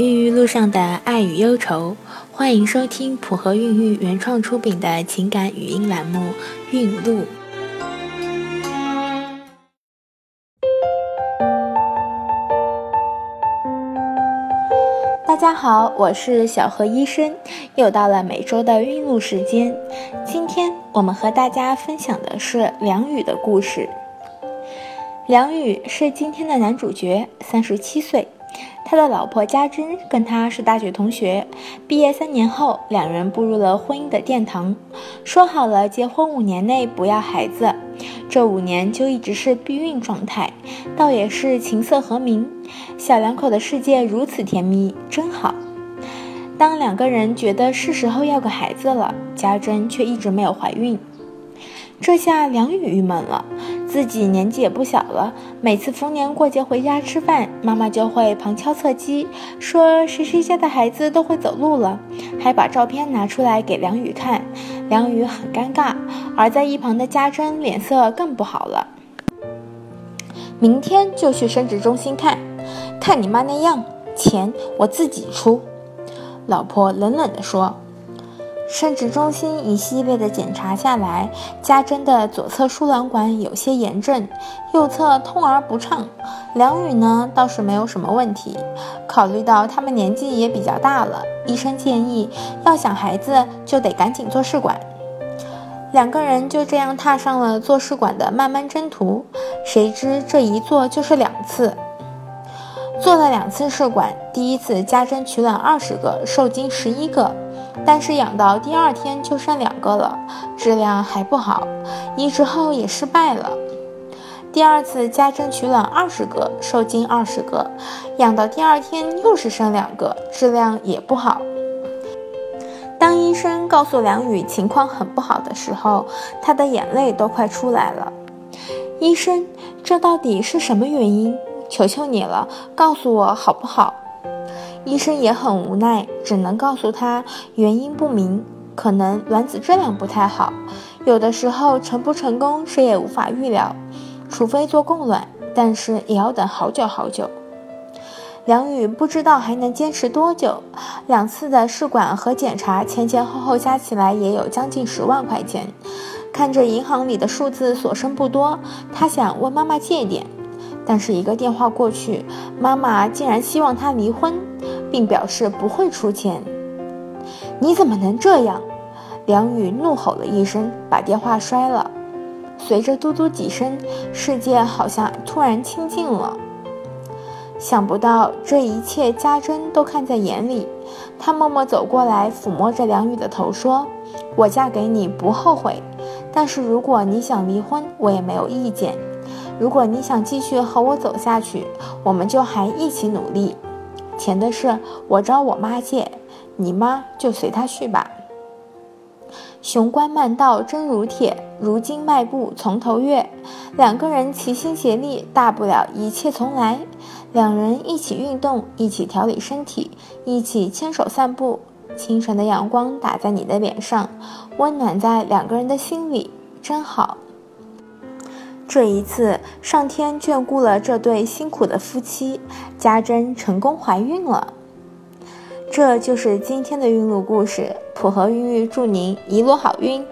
孕育路上的爱与忧愁，欢迎收听普和孕育原创出品的情感语音栏目《孕路》。大家好，我是小何医生，又到了每周的孕路时间。今天我们和大家分享的是梁宇的故事。梁宇是今天的男主角，三十七岁。他的老婆家珍跟他是大学同学，毕业三年后，两人步入了婚姻的殿堂，说好了结婚五年内不要孩子，这五年就一直是避孕状态，倒也是琴瑟和鸣，小两口的世界如此甜蜜，真好。当两个人觉得是时候要个孩子了，家珍却一直没有怀孕，这下梁宇郁闷了。自己年纪也不小了，每次逢年过节回家吃饭，妈妈就会旁敲侧击说谁谁家的孩子都会走路了，还把照片拿出来给梁宇看，梁宇很尴尬，而在一旁的家珍脸色更不好了。明天就去生殖中心看，看你妈那样，钱我自己出。老婆冷冷地说。生殖中心一系列的检查下来，家珍的左侧输卵管有些炎症，右侧通而不畅。梁宇呢倒是没有什么问题。考虑到他们年纪也比较大了，医生建议要想孩子就得赶紧做试管。两个人就这样踏上了做试管的漫漫征途。谁知这一做就是两次，做了两次试管，第一次家珍取卵二十个，受精十一个。但是养到第二天就剩两个了，质量还不好，移植后也失败了。第二次家珍取卵二十个，受精二十个，养到第二天又是剩两个，质量也不好。当医生告诉梁宇情况很不好的时候，他的眼泪都快出来了。医生，这到底是什么原因？求求你了，告诉我好不好？医生也很无奈，只能告诉他原因不明，可能卵子质量不太好。有的时候成不成功谁也无法预料，除非做供卵，但是也要等好久好久。梁宇不知道还能坚持多久，两次的试管和检查前前后后加起来也有将近十万块钱。看着银行里的数字所剩不多，他想问妈妈借点，但是一个电话过去，妈妈竟然希望他离婚。并表示不会出钱。你怎么能这样？梁宇怒吼了一声，把电话摔了。随着嘟嘟几声，世界好像突然清静了。想不到这一切，家珍都看在眼里。她默默走过来，抚摸着梁宇的头，说：“我嫁给你不后悔，但是如果你想离婚，我也没有意见。如果你想继续和我走下去，我们就还一起努力。”钱的事我找我妈借，你妈就随她去吧。雄关漫道真如铁，如今迈步从头越。两个人齐心协力，大不了一切重来。两人一起运动，一起调理身体，一起牵手散步。清晨的阳光打在你的脸上，温暖在两个人的心里，真好。这一次，上天眷顾了这对辛苦的夫妻，家珍成功怀孕了。这就是今天的孕路故事。普和孕育祝您一路好运。